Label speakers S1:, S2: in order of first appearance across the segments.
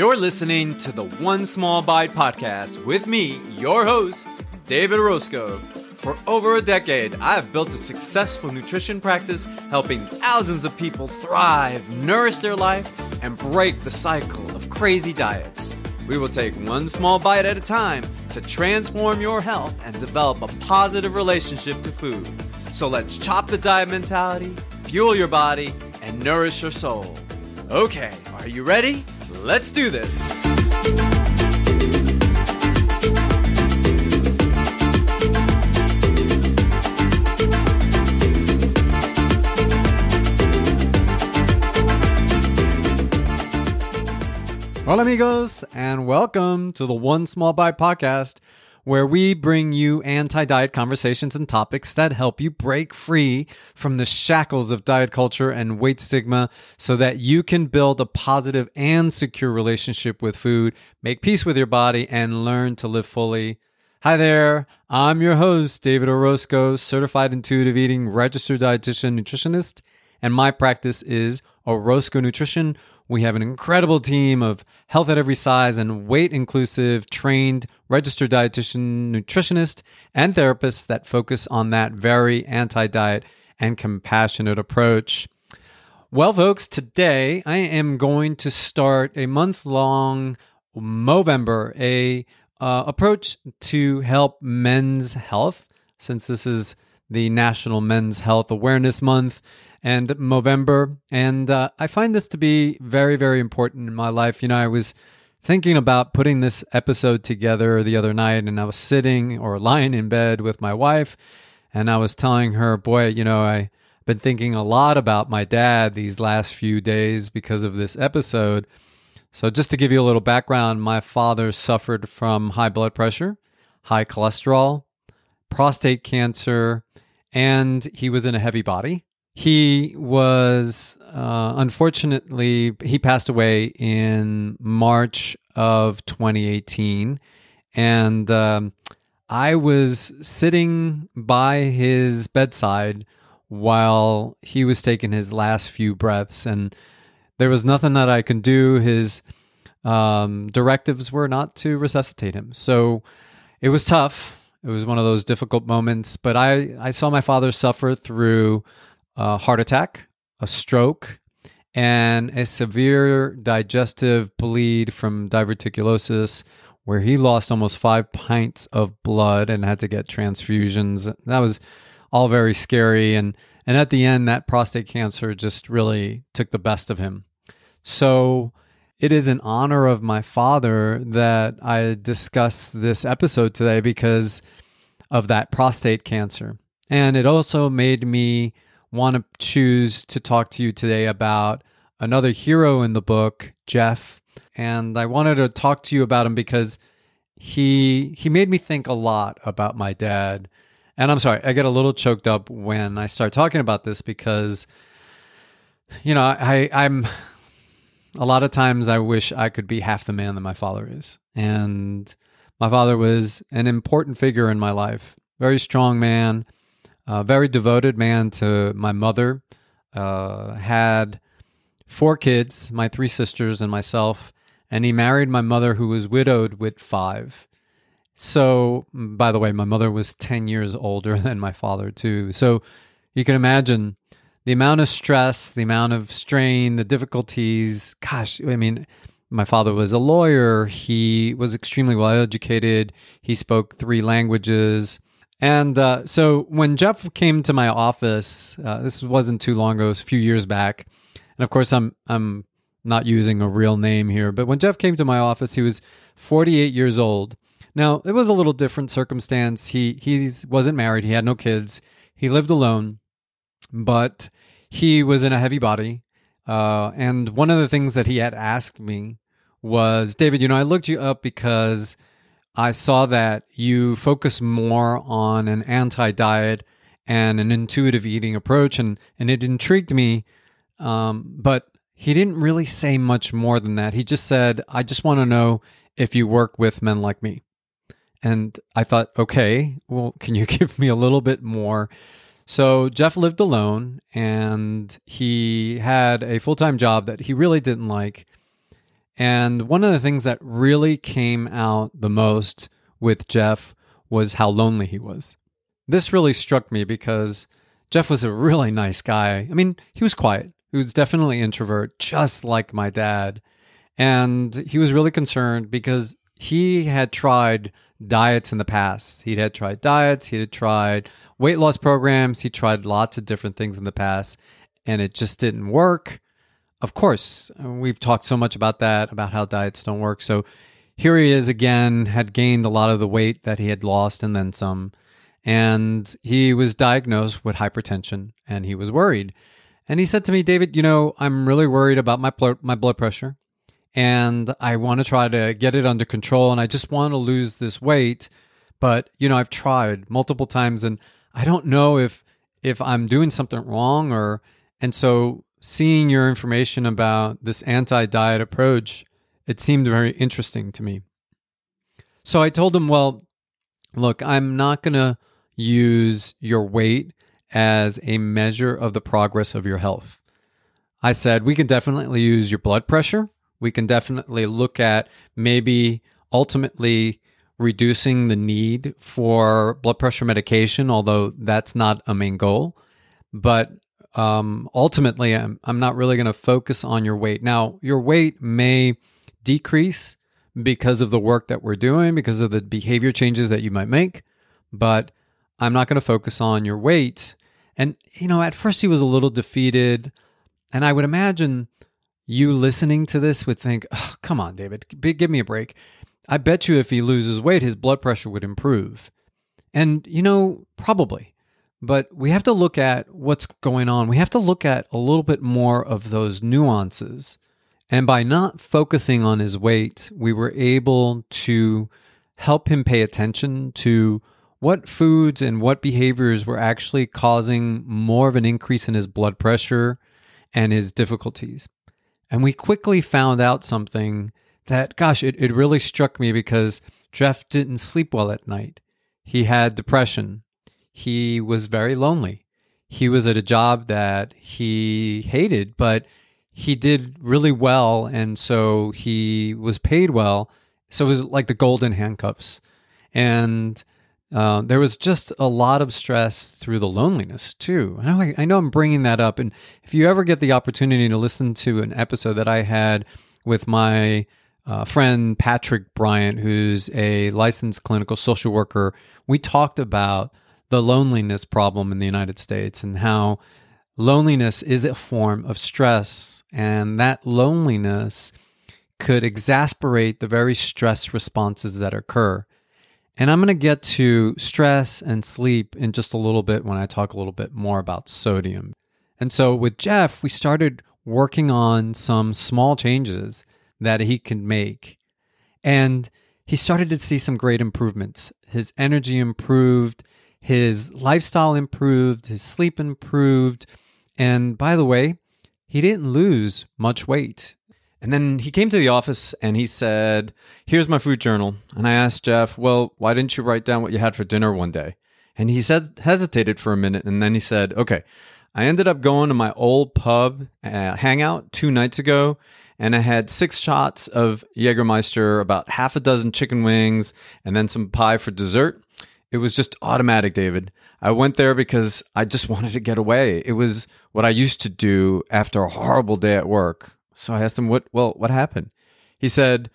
S1: You're listening to the One Small Bite podcast with me, your host, David Orozco. For over a decade, I've built a successful nutrition practice helping thousands of people thrive, nourish their life, and break the cycle of crazy diets. We will take one small bite at a time to transform your health and develop a positive relationship to food. So let's chop the diet mentality, fuel your body, and nourish your soul. Okay, are you ready? Let's do this. Hola, amigos, and welcome to the One Small Bite podcast, where we bring you anti diet conversations and topics that help you break free from the shackles of diet culture and weight stigma so that you can build a positive and secure relationship with food, make peace with your body, and learn to live fully. Hi there, I'm your host, David Orozco, certified intuitive eating, registered dietitian, nutritionist, and my practice is Orozco Nutrition. We have an incredible team of health at every size and weight inclusive, trained, registered dietitian, nutritionist, and therapists that focus on that very anti diet and compassionate approach. Well, folks, today I am going to start a month long Movember, a uh, approach to help men's health, since this is the National Men's Health Awareness Month and Movember. And uh, I find this to be very, very important in my life. You know, I was thinking about putting this episode together the other night, and I was sitting or lying in bed with my wife, and I was telling her, Boy, you know, I've been thinking a lot about my dad these last few days because of this episode. So, just to give you a little background, my father suffered from high blood pressure, high cholesterol, prostate cancer, and he was in a heavy body. He was uh, unfortunately he passed away in March of 2018, and um, I was sitting by his bedside while he was taking his last few breaths, and there was nothing that I could do. His um, directives were not to resuscitate him, so it was tough. It was one of those difficult moments, but I, I saw my father suffer through a heart attack, a stroke, and a severe digestive bleed from diverticulosis, where he lost almost five pints of blood and had to get transfusions. That was all very scary. And, and at the end, that prostate cancer just really took the best of him. So it is in honor of my father that I discuss this episode today because of that prostate cancer. And it also made me want to choose to talk to you today about another hero in the book, Jeff. And I wanted to talk to you about him because he he made me think a lot about my dad. And I'm sorry, I get a little choked up when I start talking about this because you know, I I'm a lot of times I wish I could be half the man that my father is. And my father was an important figure in my life. Very strong man, a very devoted man to my mother. Uh, had four kids, my three sisters and myself, and he married my mother, who was widowed with five. So, by the way, my mother was 10 years older than my father, too. So, you can imagine the amount of stress, the amount of strain, the difficulties. Gosh, I mean, my father was a lawyer. He was extremely well educated. He spoke three languages. And uh, so when Jeff came to my office, uh, this wasn't too long ago, it was a few years back. And of course, I'm I'm not using a real name here, but when Jeff came to my office, he was 48 years old. Now it was a little different circumstance. He he wasn't married. He had no kids. He lived alone, but he was in a heavy body. Uh, and one of the things that he had asked me was, David, you know, I looked you up because I saw that you focus more on an anti diet and an intuitive eating approach, and, and it intrigued me. Um, but he didn't really say much more than that. He just said, I just want to know if you work with men like me. And I thought, okay, well, can you give me a little bit more? So Jeff lived alone and he had a full time job that he really didn't like. And one of the things that really came out the most with Jeff was how lonely he was. This really struck me because Jeff was a really nice guy. I mean, he was quiet. He was definitely introvert, just like my dad. And he was really concerned because he had tried diets in the past. He had tried diets, he had tried weight loss programs, he tried lots of different things in the past, and it just didn't work. Of course, uh, we've talked so much about that, about how diets don't work. So here he is again, had gained a lot of the weight that he had lost and then some. And he was diagnosed with hypertension and he was worried. And he said to me, David, you know, I'm really worried about my blood, my blood pressure and I want to try to get it under control and I just want to lose this weight. But, you know, I've tried multiple times and I don't know if if I'm doing something wrong or and so seeing your information about this anti-diet approach, it seemed very interesting to me. So I told him, well, look, I'm not going to use your weight as a measure of the progress of your health. I said, we can definitely use your blood pressure we can definitely look at maybe ultimately reducing the need for blood pressure medication, although that's not a main goal. But um, ultimately, I'm, I'm not really going to focus on your weight. Now, your weight may decrease because of the work that we're doing, because of the behavior changes that you might make, but I'm not going to focus on your weight. And, you know, at first he was a little defeated. And I would imagine you listening to this would think, oh, come on, David, give me a break. I bet you if he loses weight, his blood pressure would improve. And, you know, probably. But we have to look at what's going on. We have to look at a little bit more of those nuances. And by not focusing on his weight, we were able to help him pay attention to what foods and what behaviors were actually causing more of an increase in his blood pressure and his difficulties. And we quickly found out something that, gosh, it, it really struck me because Jeff didn't sleep well at night. He had depression. He was very lonely. He was at a job that he hated, but he did really well. And so he was paid well. So it was like the golden handcuffs. And uh, there was just a lot of stress through the loneliness too. I know, I, I know I'm bringing that up, and if you ever get the opportunity to listen to an episode that I had with my uh, friend Patrick Bryant, who's a licensed clinical social worker, we talked about the loneliness problem in the United States and how loneliness is a form of stress, and that loneliness could exasperate the very stress responses that occur. And I'm going to get to stress and sleep in just a little bit when I talk a little bit more about sodium. And so with Jeff, we started working on some small changes that he can make. And he started to see some great improvements. His energy improved, his lifestyle improved, his sleep improved. And by the way, he didn't lose much weight. And then he came to the office and he said, Here's my food journal. And I asked Jeff, Well, why didn't you write down what you had for dinner one day? And he said, hesitated for a minute. And then he said, Okay, I ended up going to my old pub uh, hangout two nights ago. And I had six shots of Jägermeister, about half a dozen chicken wings, and then some pie for dessert. It was just automatic, David. I went there because I just wanted to get away. It was what I used to do after a horrible day at work. So I asked him, "What? Well, what happened?" He said,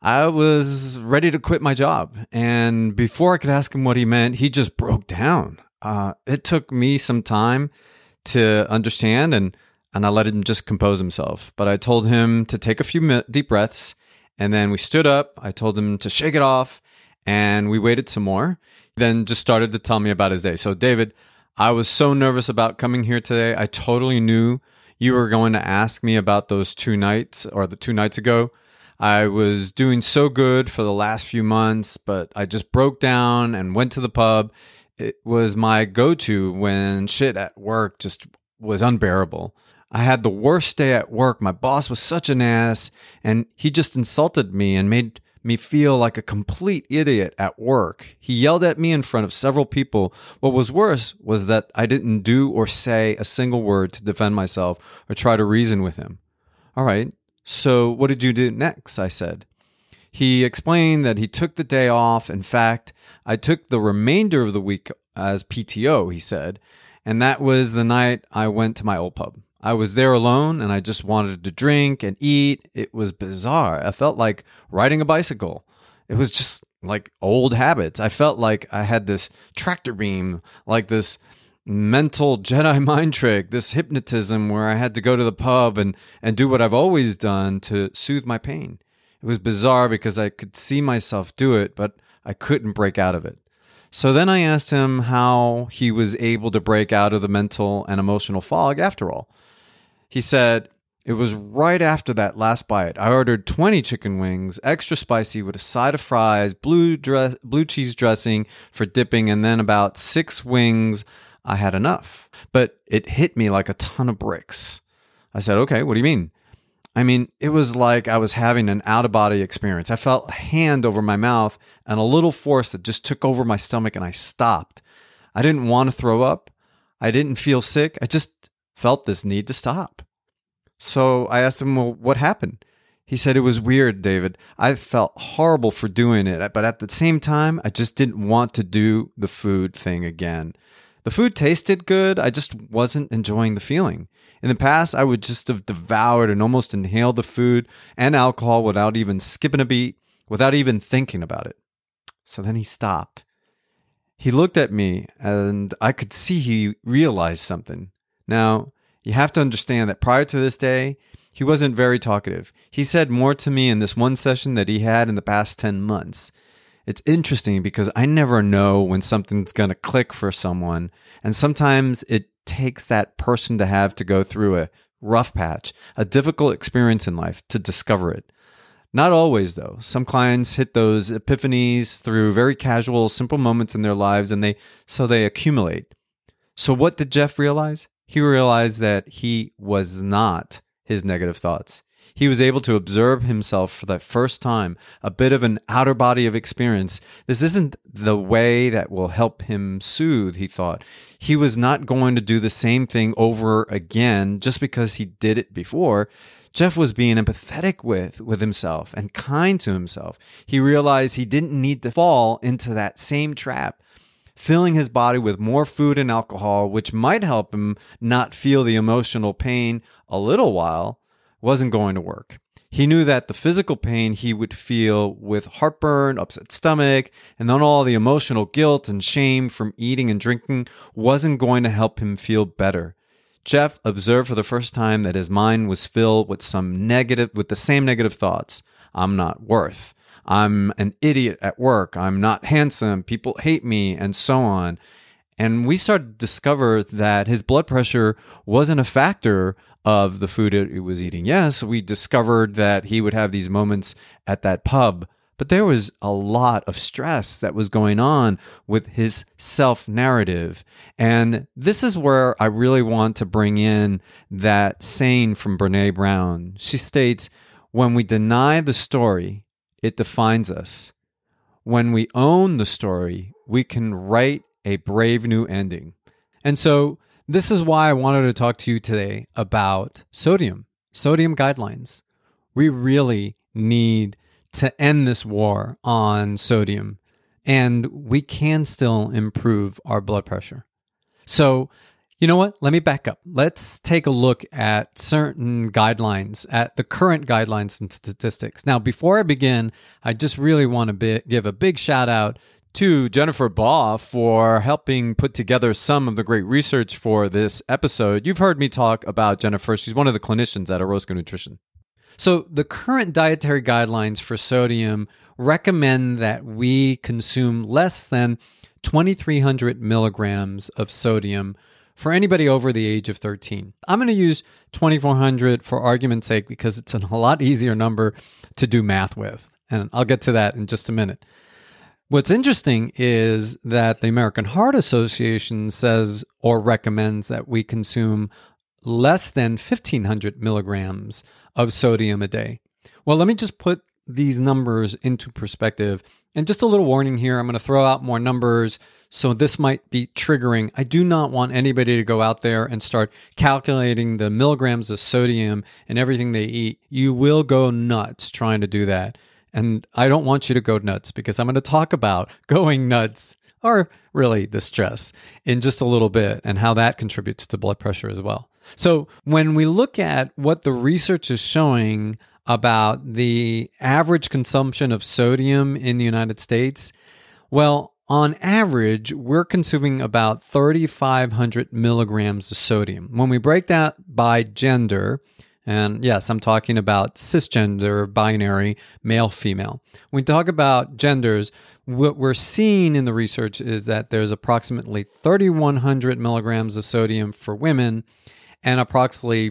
S1: "I was ready to quit my job." And before I could ask him what he meant, he just broke down. Uh, it took me some time to understand, and and I let him just compose himself. But I told him to take a few deep breaths, and then we stood up. I told him to shake it off, and we waited some more. Then just started to tell me about his day. So, David, I was so nervous about coming here today. I totally knew you were going to ask me about those two nights or the two nights ago. I was doing so good for the last few months, but I just broke down and went to the pub. It was my go to when shit at work just was unbearable. I had the worst day at work. My boss was such an ass, and he just insulted me and made me feel like a complete idiot at work. He yelled at me in front of several people. What was worse was that I didn't do or say a single word to defend myself or try to reason with him. All right, So, what did you do next? I said. He explained that he took the day off. In fact, I took the remainder of the week as PTO, he said. And that was the night I went to my old pub. I was there alone and I just wanted to drink and eat. It was bizarre. I felt like riding a bicycle. It was just like old habits. I felt like I had this tractor beam, like this mental Jedi mind trick, this hypnotism where I had to go to the pub and, and do what I've always done to soothe my pain. It was bizarre because I could see myself do it, but I couldn't break out of it. So then I asked him how he was able to break out of the mental and emotional fog after all. He said, It was right after that last bite. I ordered 20 chicken wings, extra spicy, with a side of fries, blue, dress, blue cheese dressing for dipping, and then about six wings. I had enough. But it hit me like a ton of bricks. I said, Okay, what do you mean? I mean, it was like I was having an out of body experience. I felt a hand over my mouth and a little force that just took over my stomach, and I stopped. I didn't want to throw up. I didn't feel sick. I just felt this need to stop. So I asked him, Well, what happened? He said, It was weird, David. I felt horrible for doing it, but at the same time, I just didn't want to do the food thing again. The food tasted good. I just wasn't enjoying the feeling. In the past, I would just have devoured and almost inhaled the food and alcohol without even skipping a beat, without even thinking about it. So then he stopped. He looked at me and I could see he realized something. Now, you have to understand that prior to this day, he wasn't very talkative. He said more to me in this one session that he had in the past 10 months. It's interesting because I never know when something's going to click for someone. And sometimes it takes that person to have to go through a rough patch, a difficult experience in life to discover it. Not always, though. Some clients hit those epiphanies through very casual, simple moments in their lives, and they so they accumulate. So, what did Jeff realize? He realized that he was not his negative thoughts he was able to observe himself for the first time, a bit of an outer body of experience. This isn't the way that will help him soothe, he thought. He was not going to do the same thing over again just because he did it before. Jeff was being empathetic with with himself and kind to himself. He realized he didn't need to fall into that same trap filling his body with more food and alcohol, which might help him not feel the emotional pain a little while, wasn't going to work. He knew that the physical pain he would feel with heartburn, upset stomach, and then all the emotional guilt and shame from eating and drinking wasn't going to help him feel better. Jeff observed for the first time that his mind was filled with some negative with the same negative thoughts. I'm not worth. I'm an idiot at work. I'm not handsome. People hate me and so on. And we started to discover that his blood pressure wasn't a factor of the food it was eating. Yes, we discovered that he would have these moments at that pub, but there was a lot of stress that was going on with his self narrative. And this is where I really want to bring in that saying from Brene Brown. She states, When we deny the story, it defines us. When we own the story, we can write a brave new ending. And so this is why I wanted to talk to you today about sodium, sodium guidelines. We really need to end this war on sodium, and we can still improve our blood pressure. So, you know what? Let me back up. Let's take a look at certain guidelines, at the current guidelines and statistics. Now, before I begin, I just really want to be, give a big shout out to Jennifer Baugh for helping put together some of the great research for this episode. You've heard me talk about Jennifer. She's one of the clinicians at Orozco Nutrition. So, the current dietary guidelines for sodium recommend that we consume less than 2,300 milligrams of sodium for anybody over the age of 13. I'm going to use 2,400 for argument's sake because it's a lot easier number to do math with. And I'll get to that in just a minute. What's interesting is that the American Heart Association says or recommends that we consume less than 1500 milligrams of sodium a day. Well, let me just put these numbers into perspective, and just a little warning here I'm going to throw out more numbers. So this might be triggering. I do not want anybody to go out there and start calculating the milligrams of sodium and everything they eat. You will go nuts trying to do that. And I don't want you to go nuts because I'm going to talk about going nuts or really the stress in just a little bit and how that contributes to blood pressure as well. So when we look at what the research is showing about the average consumption of sodium in the United States, well, on average, we're consuming about 3,500 milligrams of sodium. When we break that by gender, and yes, I'm talking about cisgender, binary, male, female. When we talk about genders, what we're seeing in the research is that there's approximately 3,100 milligrams of sodium for women and approximately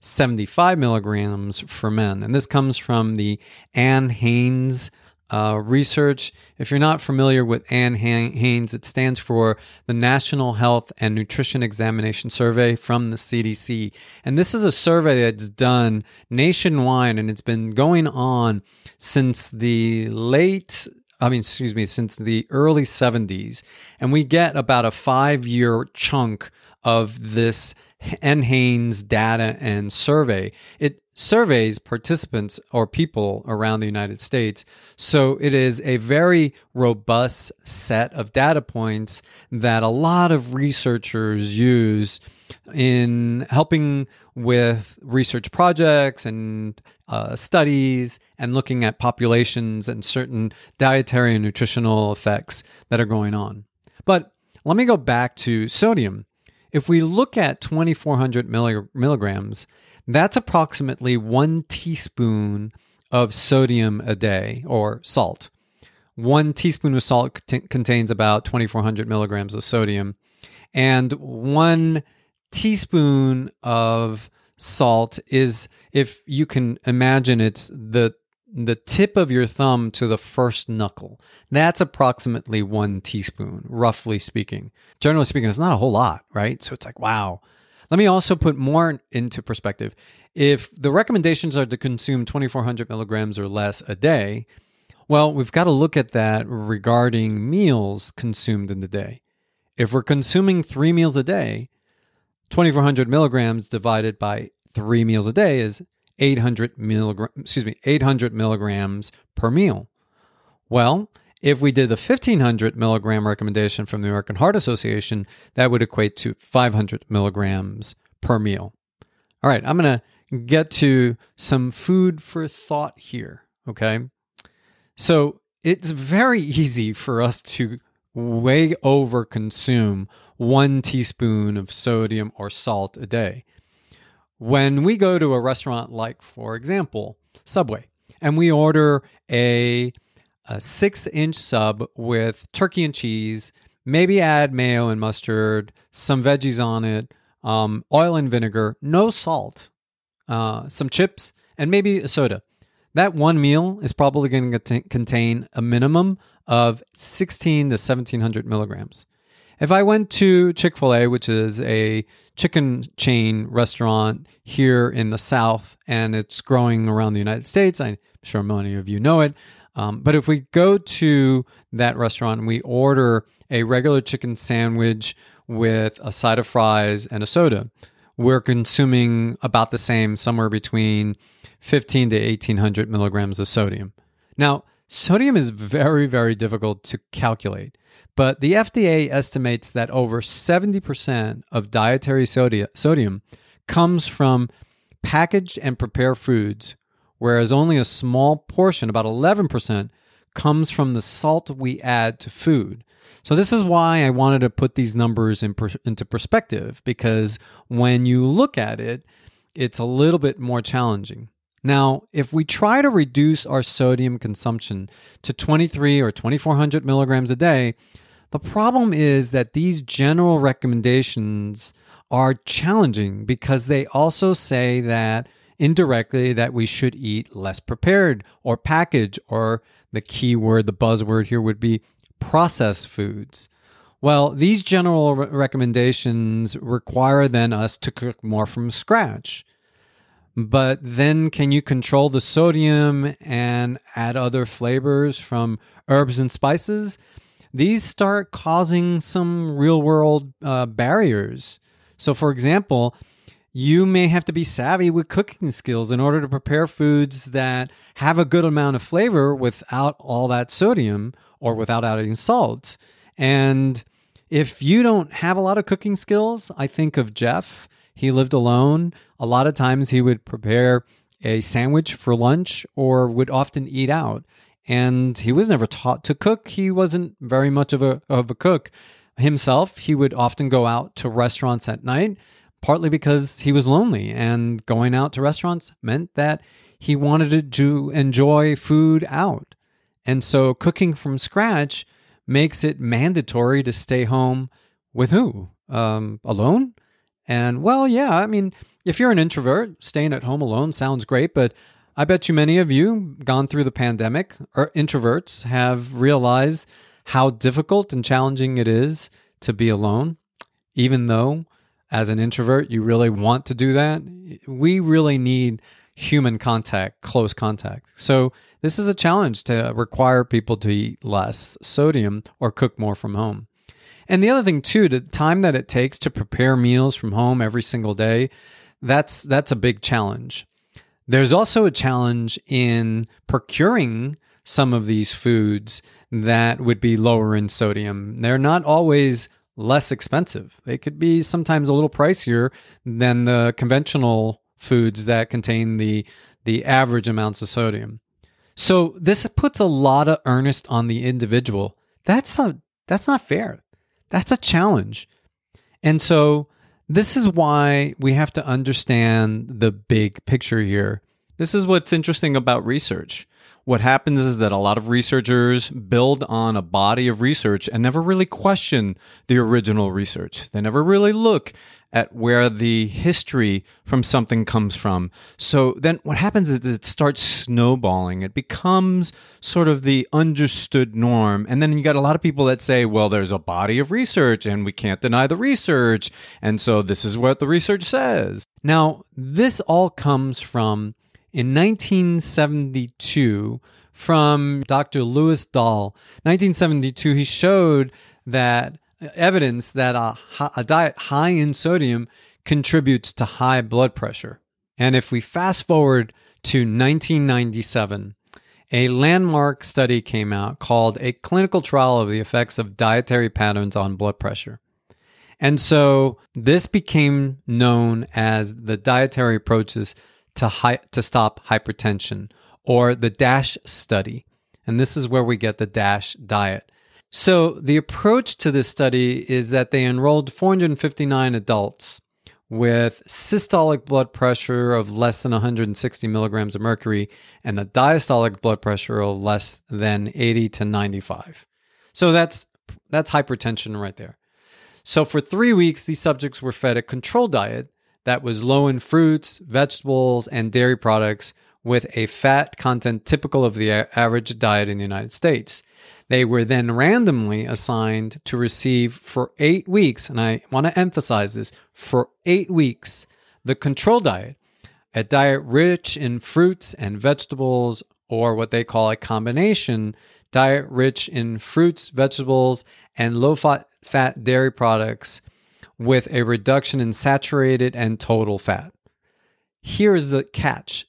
S1: 4,275 milligrams for men. And this comes from the NHANES uh, research. If you're not familiar with NHANES, it stands for the National Health and Nutrition Examination Survey from the CDC. And this is a survey that's done nationwide and it's been going on since the late I mean, excuse me, since the early 70s. And we get about a five year chunk of this NHANES data and survey. It surveys participants or people around the United States. So it is a very robust set of data points that a lot of researchers use in helping with research projects and uh, studies and looking at populations and certain dietary and nutritional effects that are going on. But let me go back to sodium. If we look at 2400 milligrams, that's approximately one teaspoon of sodium a day or salt. One teaspoon of salt contains about 2400 milligrams of sodium, and one teaspoon of salt is, if you can imagine, it's the the tip of your thumb to the first knuckle. That's approximately one teaspoon, roughly speaking. Generally speaking, it's not a whole lot, right? So it's like, wow. Let me also put more into perspective. If the recommendations are to consume 2,400 milligrams or less a day, well, we've got to look at that regarding meals consumed in the day. If we're consuming three meals a day, 2,400 milligrams divided by three meals a day is 800 milligrams, excuse me, 800 milligrams per meal. Well, if we did the 1500 milligram recommendation from the American Heart Association, that would equate to 500 milligrams per meal. All right, I'm going to get to some food for thought here. Okay. So it's very easy for us to way over consume one teaspoon of sodium or salt a day. When we go to a restaurant like, for example, Subway, and we order a, a six inch sub with turkey and cheese, maybe add mayo and mustard, some veggies on it, um, oil and vinegar, no salt, uh, some chips, and maybe a soda. That one meal is probably going to contain a minimum of 16 to 1700 milligrams. If I went to Chick fil A, which is a chicken chain restaurant here in the South, and it's growing around the United States, I'm sure many of you know it. Um, but if we go to that restaurant and we order a regular chicken sandwich with a side of fries and a soda, we're consuming about the same, somewhere between 15 to 1800 milligrams of sodium. Now, sodium is very, very difficult to calculate. But the FDA estimates that over 70% of dietary sodium comes from packaged and prepared foods, whereas only a small portion, about 11%, comes from the salt we add to food. So, this is why I wanted to put these numbers in per- into perspective because when you look at it, it's a little bit more challenging. Now, if we try to reduce our sodium consumption to 23 or 2400 milligrams a day, the problem is that these general recommendations are challenging because they also say that indirectly that we should eat less prepared or packaged or the key word the buzzword here would be processed foods. Well, these general re- recommendations require then us to cook more from scratch. but then can you control the sodium and add other flavors from herbs and spices? These start causing some real world uh, barriers. So, for example, you may have to be savvy with cooking skills in order to prepare foods that have a good amount of flavor without all that sodium or without adding salt. And if you don't have a lot of cooking skills, I think of Jeff. He lived alone. A lot of times he would prepare a sandwich for lunch or would often eat out. And he was never taught to cook. He wasn't very much of a, of a cook himself. He would often go out to restaurants at night partly because he was lonely and going out to restaurants meant that he wanted to enjoy food out. And so cooking from scratch makes it mandatory to stay home with who? Um, alone? And well, yeah, I mean, if you're an introvert, staying at home alone sounds great, but I bet you many of you gone through the pandemic or introverts have realized how difficult and challenging it is to be alone, even though as an introvert, you really want to do that. We really need human contact, close contact. So, this is a challenge to require people to eat less sodium or cook more from home. And the other thing too, the time that it takes to prepare meals from home every single day, that's that's a big challenge. There's also a challenge in procuring some of these foods that would be lower in sodium. They're not always less expensive. They could be sometimes a little pricier than the conventional foods that contain the the average amounts of sodium. So this puts a lot of earnest on the individual. That's a that's not fair. That's a challenge. And so this is why we have to understand the big picture here. This is what's interesting about research what happens is that a lot of researchers build on a body of research and never really question the original research. They never really look at where the history from something comes from. So then what happens is it starts snowballing. It becomes sort of the understood norm. And then you got a lot of people that say, well, there's a body of research and we can't deny the research. And so this is what the research says. Now, this all comes from in 1972 from Dr. Lewis Dahl. 1972, he showed that uh, evidence that a, a diet high in sodium contributes to high blood pressure. And if we fast forward to 1997, a landmark study came out called A Clinical Trial of the Effects of Dietary Patterns on Blood Pressure. And so this became known as the dietary approaches to, hi- to stop hypertension, or the DASH study. And this is where we get the DASH diet. So, the approach to this study is that they enrolled 459 adults with systolic blood pressure of less than 160 milligrams of mercury and a diastolic blood pressure of less than 80 to 95. So that's that's hypertension right there. So for 3 weeks these subjects were fed a control diet that was low in fruits, vegetables, and dairy products with a fat content typical of the average diet in the United States. They were then randomly assigned to receive for eight weeks, and I want to emphasize this for eight weeks, the control diet, a diet rich in fruits and vegetables, or what they call a combination diet rich in fruits, vegetables, and low fat dairy products with a reduction in saturated and total fat. Here's the catch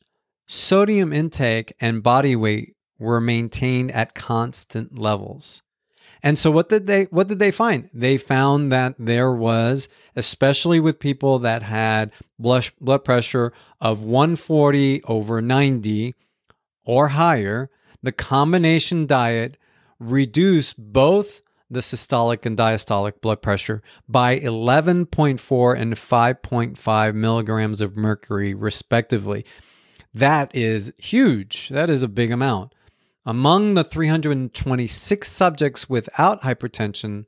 S1: sodium intake and body weight were maintained at constant levels. And so what did they what did they find? They found that there was especially with people that had blood pressure of 140 over 90 or higher, the combination diet reduced both the systolic and diastolic blood pressure by 11.4 and 5.5 milligrams of mercury, respectively. That is huge. That is a big amount. Among the 326 subjects without hypertension,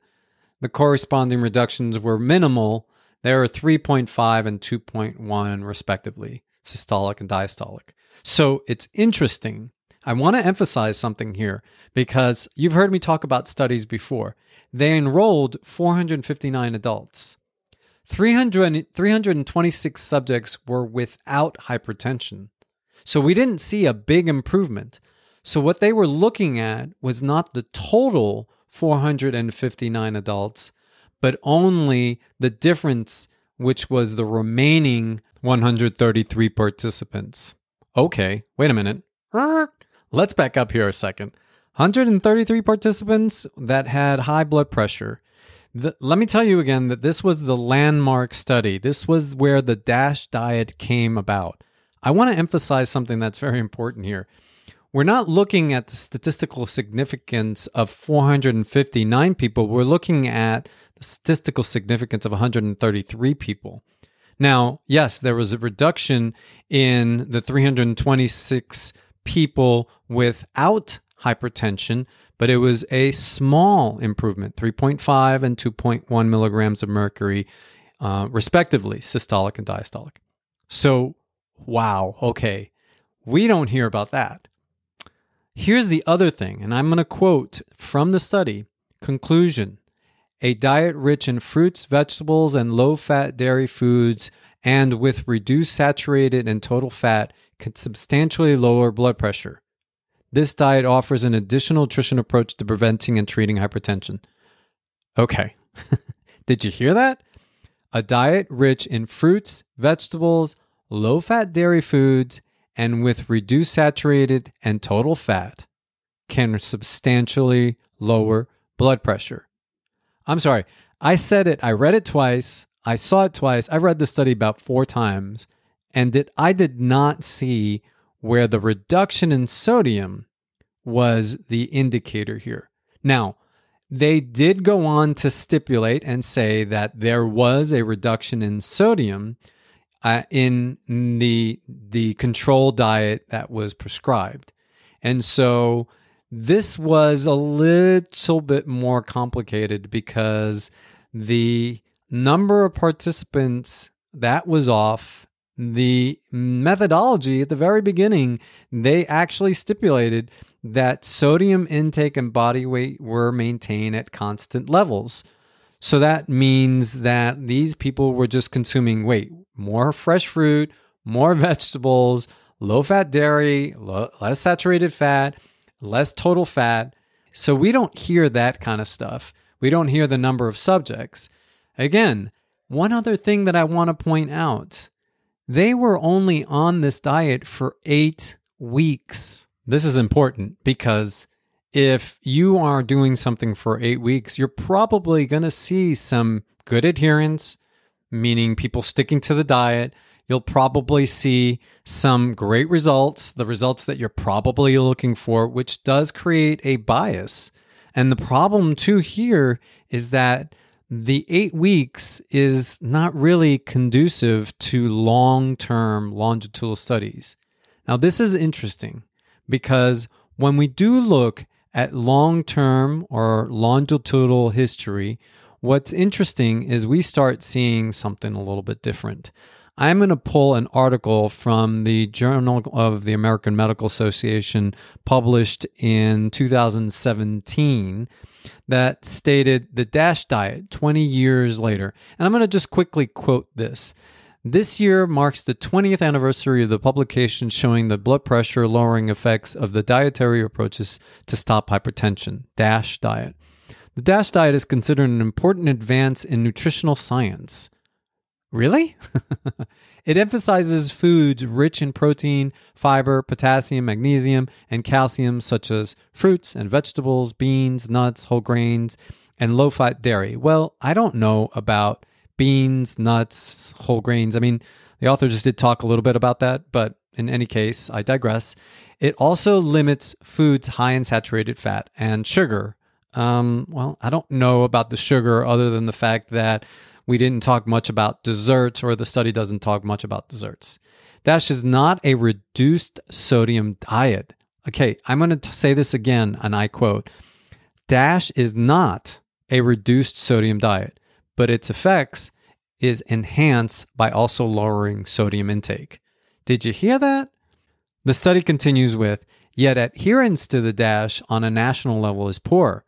S1: the corresponding reductions were minimal. There are 3.5 and 2.1, respectively, systolic and diastolic. So it's interesting I want to emphasize something here because you've heard me talk about studies before. They enrolled 459 adults. 300, 326 subjects were without hypertension. So we didn't see a big improvement. So what they were looking at was not the total 459 adults, but only the difference, which was the remaining 133 participants. Okay, wait a minute. Let's back up here a second. 133 participants that had high blood pressure. The, let me tell you again that this was the landmark study. This was where the DASH diet came about. I want to emphasize something that's very important here. We're not looking at the statistical significance of 459 people. We're looking at the statistical significance of 133 people. Now, yes, there was a reduction in the 326 people without hypertension, but it was a small improvement 3.5 and 2.1 milligrams of mercury, uh, respectively, systolic and diastolic. So, wow, okay, we don't hear about that. Here's the other thing, and I'm going to quote from the study conclusion a diet rich in fruits, vegetables, and low fat dairy foods, and with reduced saturated and total fat, can substantially lower blood pressure. This diet offers an additional nutrition approach to preventing and treating hypertension. Okay. Did you hear that? A diet rich in fruits, vegetables, low fat dairy foods, and with reduced saturated and total fat can substantially lower blood pressure. I'm sorry, I said it, I read it twice, I saw it twice, I've read the study about four times, and did, I did not see where the reduction in sodium was the indicator here. Now, they did go on to stipulate and say that there was a reduction in sodium uh, in the the control diet that was prescribed, and so this was a little bit more complicated because the number of participants that was off the methodology at the very beginning, they actually stipulated that sodium intake and body weight were maintained at constant levels. So that means that these people were just consuming, weight, more fresh fruit, more vegetables, low fat dairy, less saturated fat, less total fat. So we don't hear that kind of stuff. We don't hear the number of subjects. Again, one other thing that I want to point out they were only on this diet for eight weeks. This is important because if you are doing something for eight weeks, you're probably going to see some good adherence, meaning people sticking to the diet. You'll probably see some great results, the results that you're probably looking for, which does create a bias. And the problem, too, here is that the eight weeks is not really conducive to long term longitudinal studies. Now, this is interesting because when we do look at long term or longitudinal history, what's interesting is we start seeing something a little bit different. I'm going to pull an article from the Journal of the American Medical Association published in 2017 that stated the DASH diet 20 years later. And I'm going to just quickly quote this. This year marks the 20th anniversary of the publication showing the blood pressure lowering effects of the dietary approaches to stop hypertension, DASH diet. The DASH diet is considered an important advance in nutritional science. Really? it emphasizes foods rich in protein, fiber, potassium, magnesium, and calcium, such as fruits and vegetables, beans, nuts, whole grains, and low fat dairy. Well, I don't know about beans, nuts, whole grains. I mean, the author just did talk a little bit about that, but in any case, I digress. It also limits foods high in saturated fat and sugar. Um, well, I don't know about the sugar other than the fact that we didn't talk much about desserts, or the study doesn't talk much about desserts. Dash is not a reduced sodium diet. Okay, I'm going to say this again, and I quote Dash is not a reduced sodium diet, but its effects is enhanced by also lowering sodium intake. Did you hear that? The study continues with Yet adherence to the DASH on a national level is poor.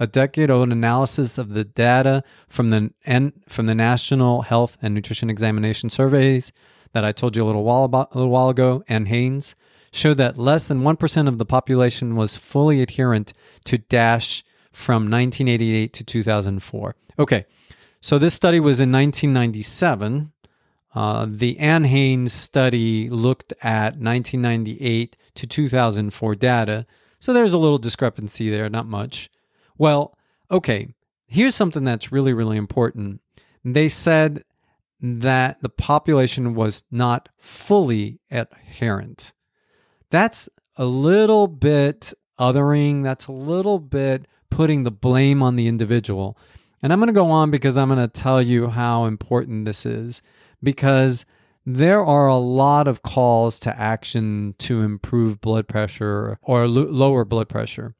S1: A decade-old analysis of the data from the and from the National Health and Nutrition Examination surveys that I told you a little while about, a little while ago, NHANES, showed that less than 1% of the population was fully adherent to DASH from 1988 to 2004. Okay, so this study was in 1997. Uh, the NHANES study looked at 1998 to 2004 data, so there's a little discrepancy there, not much. Well, okay, here's something that's really, really important. They said that the population was not fully adherent. That's a little bit othering, that's a little bit putting the blame on the individual. And I'm going to go on because I'm going to tell you how important this is because there are a lot of calls to action to improve blood pressure or lo- lower blood pressure.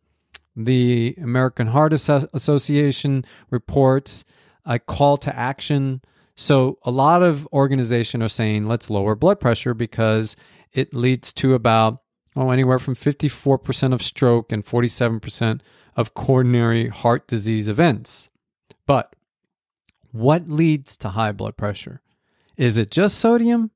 S1: The American Heart Association reports a call to action. So a lot of organizations are saying let's lower blood pressure because it leads to about oh anywhere from 54% of stroke and 47% of coronary heart disease events. But what leads to high blood pressure? Is it just sodium?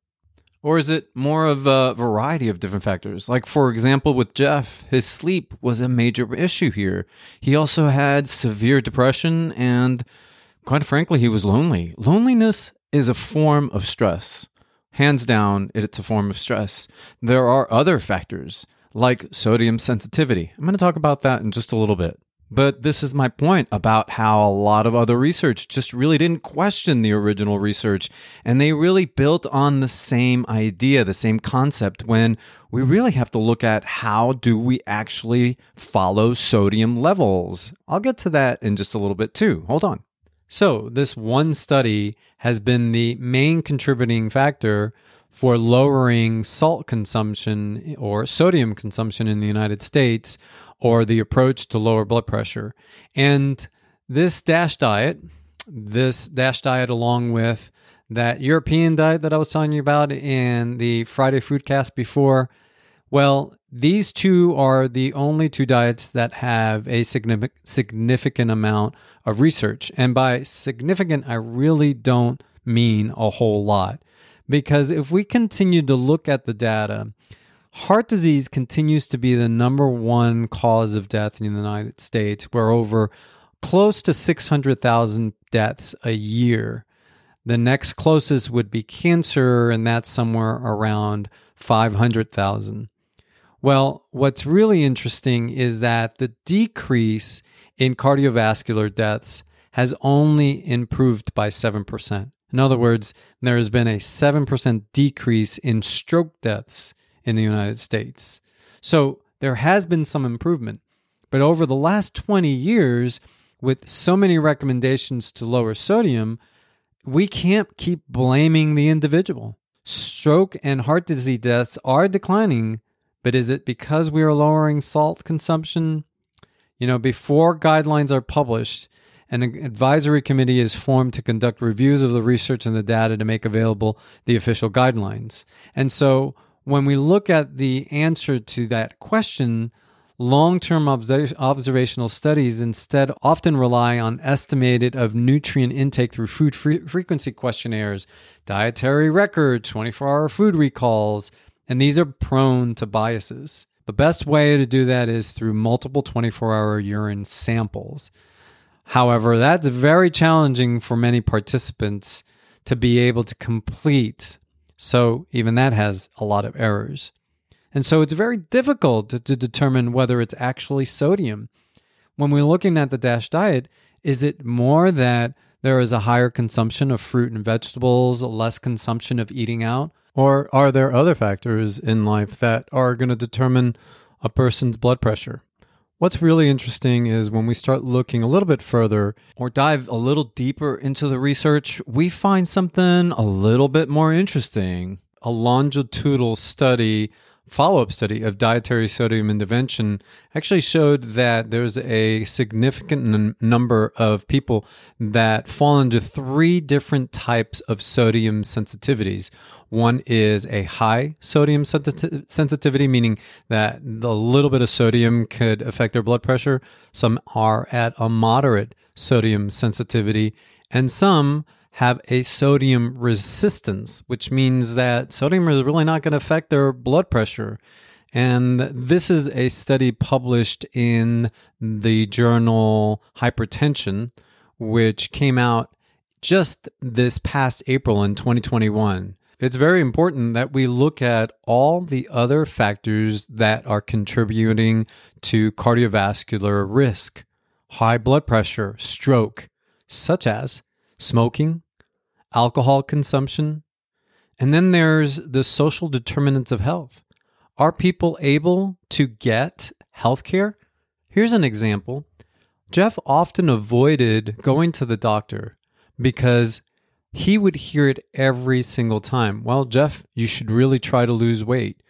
S1: Or is it more of a variety of different factors? Like, for example, with Jeff, his sleep was a major issue here. He also had severe depression, and quite frankly, he was lonely. Loneliness is a form of stress. Hands down, it's a form of stress. There are other factors like sodium sensitivity. I'm going to talk about that in just a little bit. But this is my point about how a lot of other research just really didn't question the original research and they really built on the same idea, the same concept when we mm-hmm. really have to look at how do we actually follow sodium levels. I'll get to that in just a little bit too. Hold on. So, this one study has been the main contributing factor for lowering salt consumption or sodium consumption in the United States or the approach to lower blood pressure. And this DASH diet, this DASH diet, along with that European diet that I was telling you about in the Friday Foodcast before, well, these two are the only two diets that have a significant amount of research. And by significant, I really don't mean a whole lot. Because if we continue to look at the data, Heart disease continues to be the number one cause of death in the United States, where over close to 600,000 deaths a year. The next closest would be cancer, and that's somewhere around 500,000. Well, what's really interesting is that the decrease in cardiovascular deaths has only improved by 7%. In other words, there has been a 7% decrease in stroke deaths in the United States. So there has been some improvement. But over the last 20 years, with so many recommendations to lower sodium, we can't keep blaming the individual. Stroke and heart disease deaths are declining, but is it because we are lowering salt consumption? You know, before guidelines are published, an advisory committee is formed to conduct reviews of the research and the data to make available the official guidelines. And so when we look at the answer to that question, long term observational studies instead often rely on estimated of nutrient intake through food frequency questionnaires, dietary records, 24 hour food recalls, and these are prone to biases. The best way to do that is through multiple 24 hour urine samples. However, that's very challenging for many participants to be able to complete so even that has a lot of errors. And so it's very difficult to, to, determine whether it's actually sodium. When we're looking at the DASH diet, is it more that there is a higher consumption of fruit and vegetables, less consumption of eating out? Or are there other factors in life that are going to determine a person's blood pressure? What's really interesting is when we start looking a little bit further or dive a little deeper into the research, we find something a little bit more interesting. A longitudinal study follow up study of dietary sodium intervention actually showed that there's a significant n- number of people that fall into three different types of sodium sensitivities. One is a high sodium sensitivity, sensitivity, meaning that a little bit of sodium could affect their blood pressure. Some are at a moderate sodium sensitivity, and some have a sodium resistance, which means that sodium is really not going to affect their blood pressure. And this is a study published in the journal Hypertension, which came out just this past April in 2021. It's very important that we look at all the other factors that are contributing to cardiovascular risk, high blood pressure, stroke, such as smoking, alcohol consumption. And then there's the social determinants of health. Are people able to get health care? Here's an example Jeff often avoided going to the doctor because he would hear it every single time. Well, Jeff, you should really try to lose weight.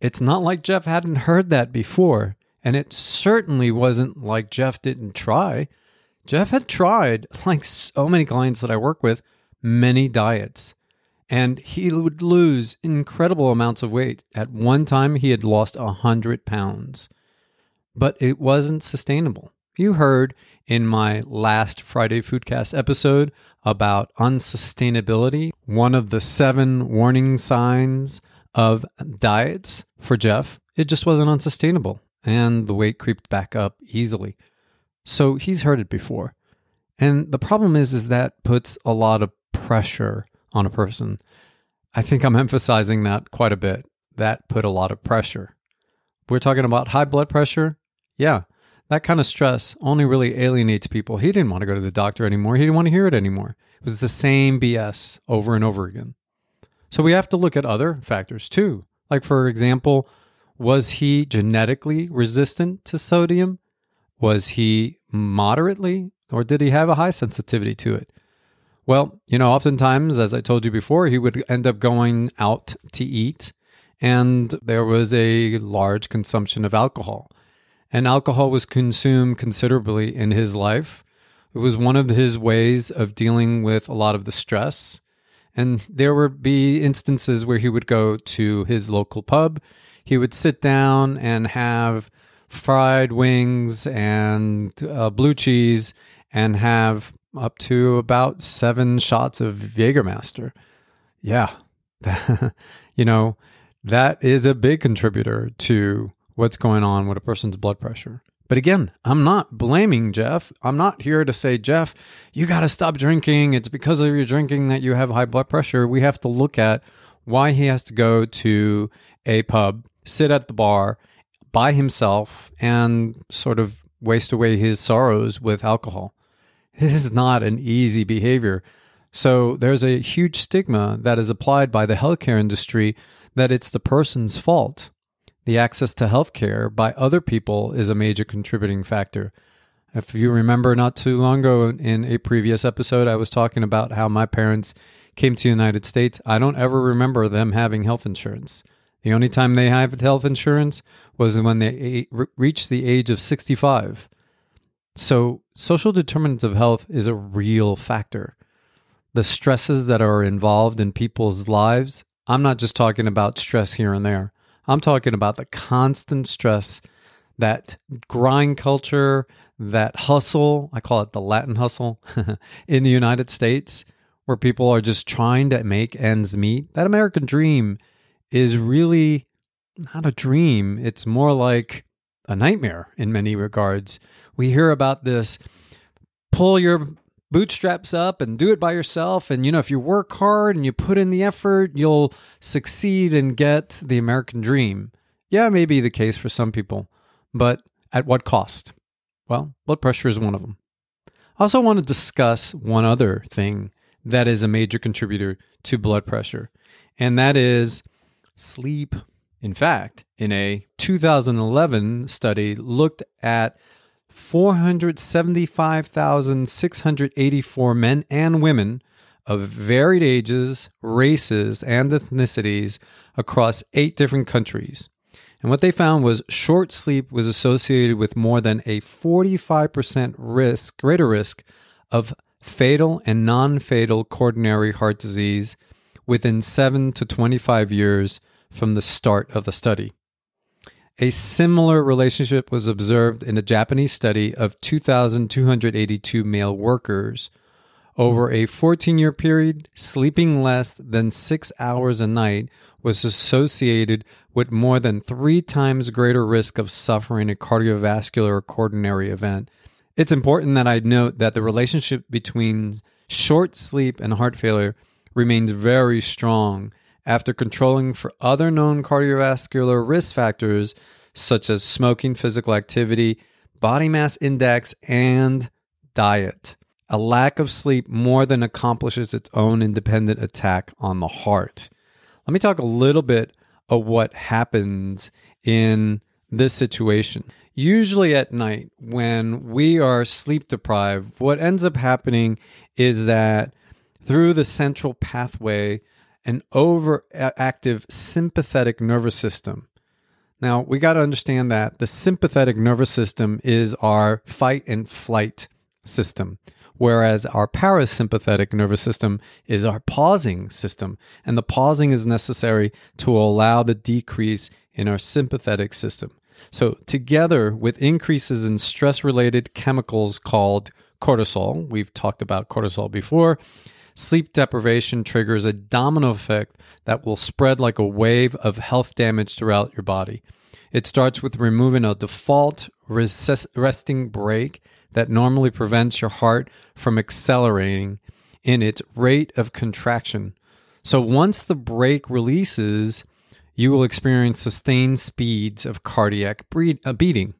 S1: It's not like Jeff hadn't heard that before. And it certainly wasn't like Jeff didn't try. Jeff had tried, like so many clients that I work with, many diets. And he would lose incredible amounts of weight. At one time, he had lost 100 pounds, but it wasn't sustainable. You heard in my last Friday Foodcast episode about unsustainability, one of the seven warning signs of diets for Jeff. It just wasn't unsustainable, and the weight creeped back up easily. So he's heard it before. And the problem is is that puts a lot of pressure on a person. I think I'm emphasizing that quite a bit. That put a lot of pressure. We're talking about high blood pressure. Yeah, that kind of stress only really alienates people. He didn't want to go to the doctor anymore. He didn't want to hear it anymore. It was the same BS over and over again. So we have to look at other factors too. Like, for example, was he genetically resistant to sodium? Was he moderately, or did he have a high sensitivity to it? Well, you know, oftentimes, as I told you before, he would end up going out to eat, and there was a large consumption of alcohol. And alcohol was consumed considerably in his life. It was one of his ways of dealing with a lot of the stress. And there would be instances where he would go to his local pub. He would sit down and have fried wings and uh, blue cheese and have up to about seven shots of Jägermeister. Yeah, you know, that is a big contributor to what's going on with a person's blood pressure. But again, I'm not blaming Jeff. I'm not here to say, Jeff, you got to stop drinking. It's because of your drinking that you have high blood pressure. We have to look at why he has to go to a pub, sit at the bar by himself, and sort of waste away his sorrows with alcohol. This is not an easy behavior. So there's a huge stigma that is applied by the healthcare industry that it's the person's fault. The access to healthcare by other people is a major contributing factor. If you remember not too long ago in a previous episode, I was talking about how my parents came to the United States. I don't ever remember them having health insurance. The only time they had health insurance was when they reached the age of 65. So, social determinants of health is a real factor. The stresses that are involved in people's lives, I'm not just talking about stress here and there. I'm talking about the constant stress, that grind culture, that hustle, I call it the Latin hustle in the United States, where people are just trying to make ends meet. That American dream is really not a dream, it's more like a nightmare in many regards we hear about this pull your bootstraps up and do it by yourself. And, you know, if you work hard and you put in the effort, you'll succeed and get the American dream. Yeah, it may be the case for some people, but at what cost? Well, blood pressure is one of them. I also want to discuss one other thing that is a major contributor to blood pressure, and that is sleep. In fact, in a 2011 study looked at 475,684 men and women of varied ages, races, and ethnicities across eight different countries. And what they found was short sleep was associated with more than a 45% risk, greater risk of fatal and non fatal coronary heart disease within 7 to 25 years from the start of the study. A similar relationship was observed in a Japanese study of 2,282 male workers. Over a 14 year period, sleeping less than six hours a night was associated with more than three times greater risk of suffering a cardiovascular or coronary event. It's important that I note that the relationship between short sleep and heart failure remains very strong after controlling for other known cardiovascular risk factors such as smoking, physical activity, body mass index, and diet. A lack of sleep more than accomplishes its own independent attack on the heart. Let me talk a little bit of what happens in this situation. Usually at night, when we are sleep deprived, what ends up happening is that through the central pathway, an overactive sympathetic nervous system. Now, we got to understand that the sympathetic nervous system is our fight and flight system, whereas our parasympathetic nervous system is our pausing system. And the pausing is necessary to allow the decrease in our sympathetic system. So, together with increases in stress related chemicals called cortisol, we've talked about cortisol before, sleep deprivation triggers a domino effect that will spread like a wave of health damage throughout your body. It starts with removing a default resting brake that normally prevents your heart from accelerating in its rate of contraction. So once the brake releases, you will experience sustained speeds of cardiac uh, beating.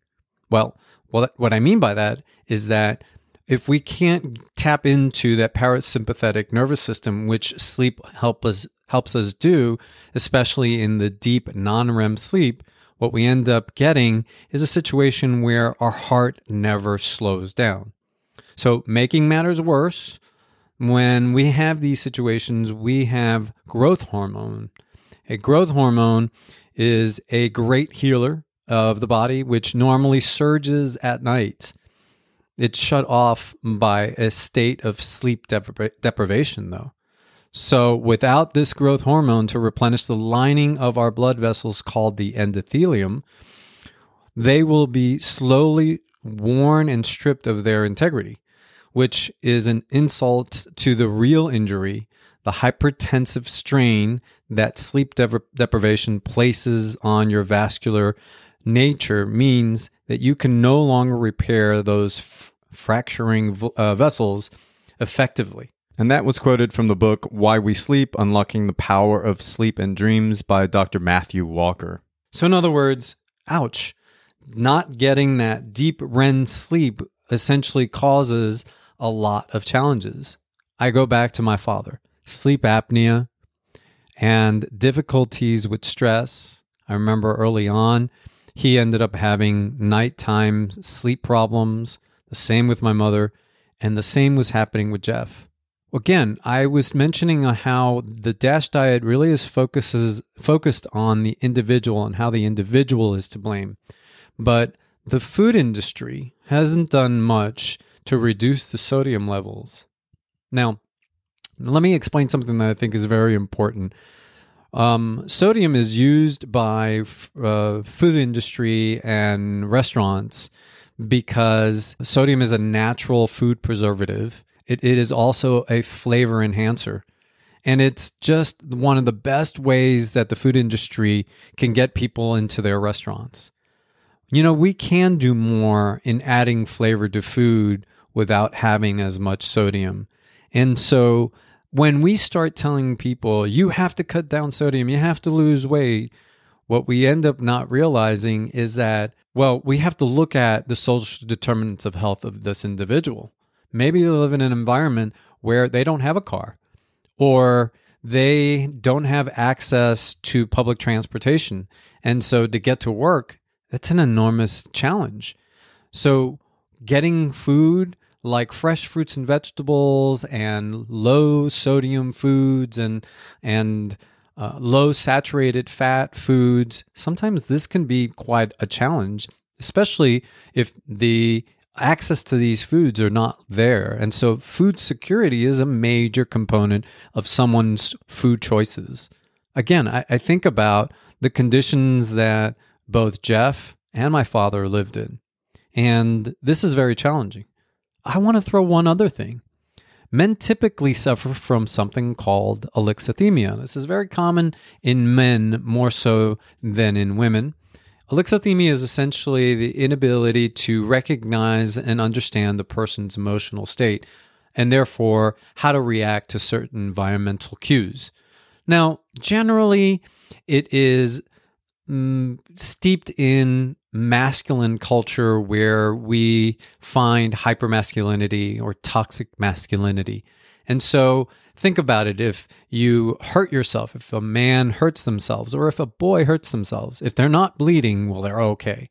S1: Well, what I mean by that is that if we can't tap into that parasympathetic nervous system, which sleep help us, helps us do, especially in the deep non REM sleep, what we end up getting is a situation where our heart never slows down. So, making matters worse, when we have these situations, we have growth hormone. A growth hormone is a great healer of the body, which normally surges at night. It's shut off by a state of sleep depri- deprivation, though. So, without this growth hormone to replenish the lining of our blood vessels called the endothelium, they will be slowly worn and stripped of their integrity, which is an insult to the real injury, the hypertensive strain that sleep deprivation places on your vascular nature means that you can no longer repair those f- fracturing uh, vessels effectively. And that was quoted from the book Why We Sleep Unlocking the Power of Sleep and Dreams by Dr. Matthew Walker. So, in other words, ouch, not getting that deep REM sleep essentially causes a lot of challenges. I go back to my father sleep apnea and difficulties with stress. I remember early on, he ended up having nighttime sleep problems the same with my mother, and the same was happening with Jeff. Again, I was mentioning how the DASH diet really is focuses focused on the individual and how the individual is to blame. But the food industry hasn't done much to reduce the sodium levels. Now, let me explain something that I think is very important. Um, sodium is used by uh, food industry and restaurants because sodium is a natural food preservative. It, it is also a flavor enhancer. And it's just one of the best ways that the food industry can get people into their restaurants. You know, we can do more in adding flavor to food without having as much sodium. And so when we start telling people, you have to cut down sodium, you have to lose weight, what we end up not realizing is that well, we have to look at the social determinants of health of this individual. Maybe they live in an environment where they don't have a car or they don't have access to public transportation. And so to get to work, that's an enormous challenge. So getting food like fresh fruits and vegetables and low sodium foods and and uh, low saturated fat foods, sometimes this can be quite a challenge, especially if the access to these foods are not there. And so, food security is a major component of someone's food choices. Again, I, I think about the conditions that both Jeff and my father lived in. And this is very challenging. I want to throw one other thing. Men typically suffer from something called alexithymia. This is very common in men more so than in women. Alexithymia is essentially the inability to recognize and understand the person's emotional state and therefore how to react to certain environmental cues. Now, generally, it is mm, steeped in masculine culture where we find hypermasculinity or toxic masculinity. And so think about it if you hurt yourself, if a man hurts themselves, or if a boy hurts themselves, if they're not bleeding, well, they're okay.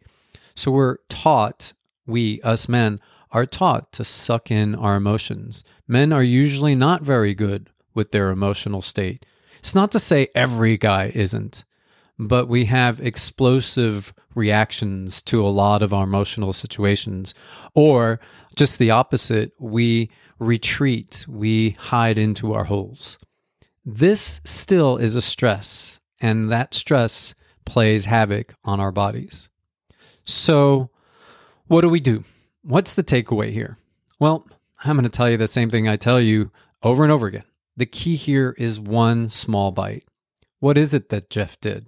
S1: So we're taught, we, us men, are taught to suck in our emotions. Men are usually not very good with their emotional state. It's not to say every guy isn't, but we have explosive reactions to a lot of our emotional situations. Or just the opposite, we retreat, we hide into our holes. This still is a stress, and that stress plays havoc on our bodies. So, what do we do? What's the takeaway here? Well, I'm going to tell you the same thing I tell you over and over again. The key here is one small bite. What is it that Jeff did?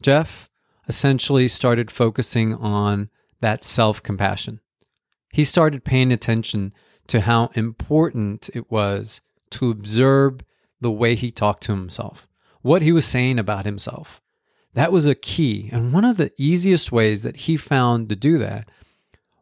S1: Jeff essentially started focusing on that self compassion. He started paying attention to how important it was to observe the way he talked to himself, what he was saying about himself. That was a key. And one of the easiest ways that he found to do that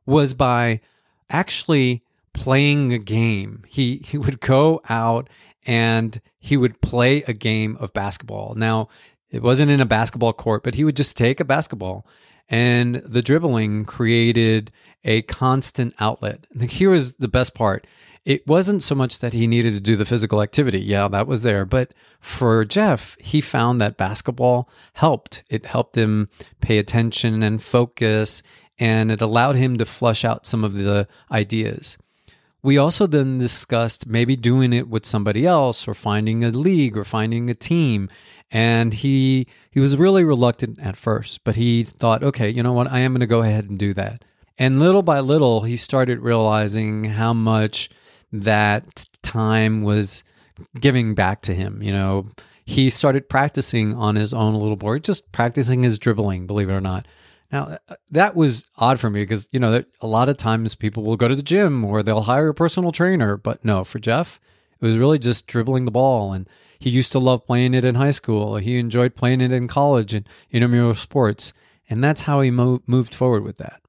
S1: was by actually playing a game. He he would go out and he would play a game of basketball. Now, it wasn't in a basketball court, but he would just take a basketball and the dribbling created a constant outlet. Here was the best part. It wasn't so much that he needed to do the physical activity. Yeah, that was there. But for Jeff, he found that basketball helped. It helped him pay attention and focus, and it allowed him to flush out some of the ideas. We also then discussed maybe doing it with somebody else or finding a league or finding a team. And he he was really reluctant at first, but he thought, okay, you know what, I am going to go ahead and do that. And little by little, he started realizing how much that time was giving back to him. You know, he started practicing on his own a little board, just practicing his dribbling, believe it or not. Now, uh, that was odd for me because, you know, a lot of times people will go to the gym or they'll hire a personal trainer. But no, for Jeff, it was really just dribbling the ball. And he used to love playing it in high school. He enjoyed playing it in college and intramural sports. And that's how he mo- moved forward with that.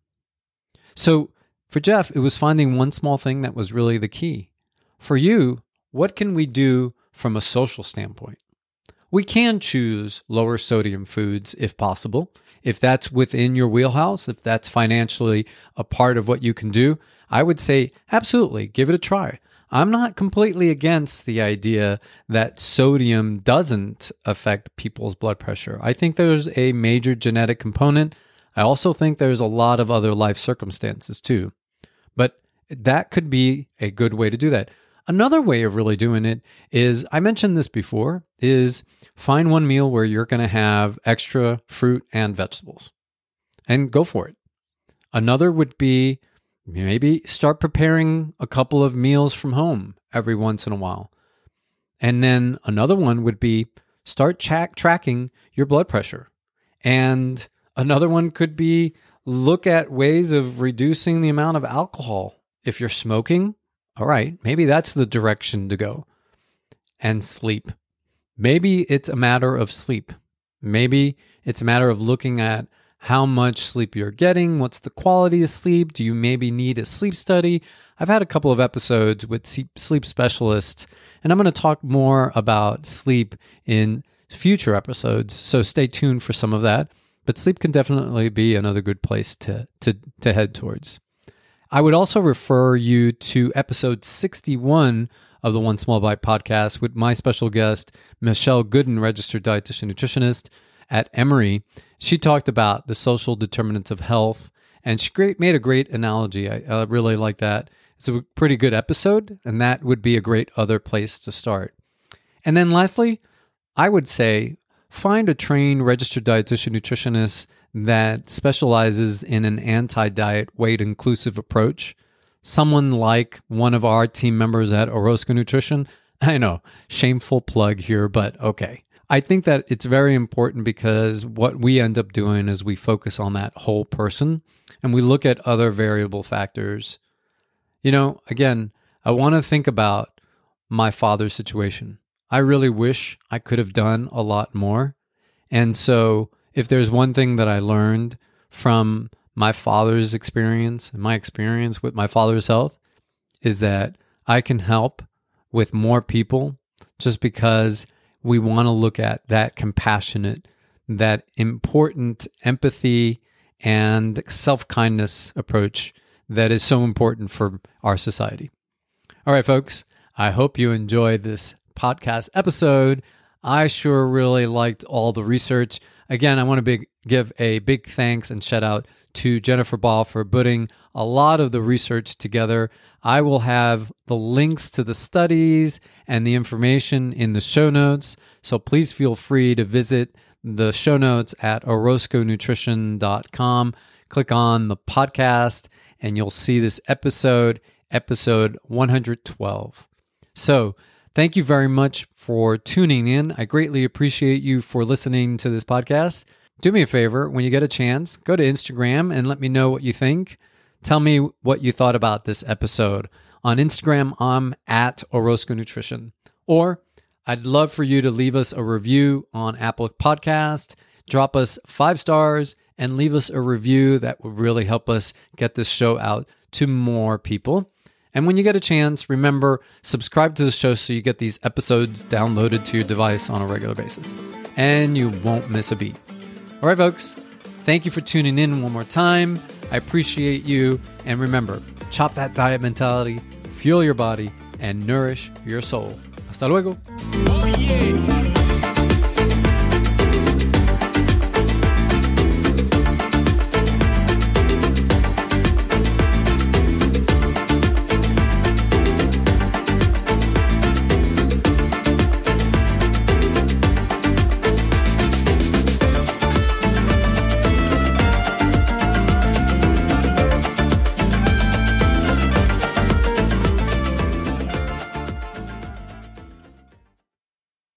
S1: So for Jeff, it was finding one small thing that was really the key. For you, what can we do from a social standpoint? We can choose lower sodium foods if possible. If that's within your wheelhouse, if that's financially a part of what you can do, I would say absolutely give it a try. I'm not completely against the idea that sodium doesn't affect people's blood pressure. I think there's a major genetic component. I also think there's a lot of other life circumstances too. But that could be a good way to do that. Another way of really doing it is I mentioned this before is find one meal where you're going to have extra fruit and vegetables and go for it. Another would be maybe start preparing a couple of meals from home every once in a while. And then another one would be start track tracking your blood pressure. And another one could be look at ways of reducing the amount of alcohol. If you're smoking, all right, maybe that's the direction to go. And sleep. Maybe it's a matter of sleep. Maybe it's a matter of looking at how much sleep you're getting, what's the quality of sleep, do you maybe need a sleep study? I've had a couple of episodes with sleep specialists, and I'm going to talk more about sleep in future episodes, so stay tuned for some of that. But sleep can definitely be another good place to, to, to head towards. I would also refer you to episode 61 of the One Small Bite podcast with my special guest, Michelle Gooden, registered dietitian nutritionist at Emory. She talked about the social determinants of health, and she great, made a great analogy. I, really like that. It's a pretty good episode, and that would be a great other place to start. And then lastly, I would say find a trained registered dietitian nutritionist that specializes in an anti diet weight inclusive approach. Someone like one of our team members at Orozco Nutrition. I know, shameful plug here, but okay. I think that it's very important because what we end up doing is we focus on that whole person and we look at other variable factors. You know, again, I want to think about my father's situation. I really wish I could have done a lot more. And so, if there's one thing that I learned from my father's experience and my experience with my father's health, is that I can help with more people just because we want to look at that compassionate, that important empathy and self kindness approach that is so important for our society. All right, folks, I hope you enjoyed this podcast episode. I sure really liked all the research. Again, I want to big, give a big thanks and shout out to Jennifer Ball for putting a lot of the research together. I will have the links to the studies and the information in the show notes. So please feel free to visit the show notes at orozconutrition.com. Click on the podcast and you'll see this episode, episode 112. So, thank you very much for tuning in. I greatly appreciate you for listening to this podcast. Do me a favor when you get a chance, go to Instagram and let me know what you think. Tell me what you thought about this episode. On Instagram, I'm at Orozco Nutrition. Or I'd love for you to leave us a review on Apple Podcast, drop us five stars, and leave us a review that would really help us get this show out to more people. And when you get a chance, remember subscribe to the show so you get these episodes downloaded to your device on a regular basis. And you won't miss a beat. All right, folks, thank you for tuning in one more time. I appreciate you. And remember, chop that diet mentality, fuel your body, and nourish your soul. Hasta luego. Oh, yeah.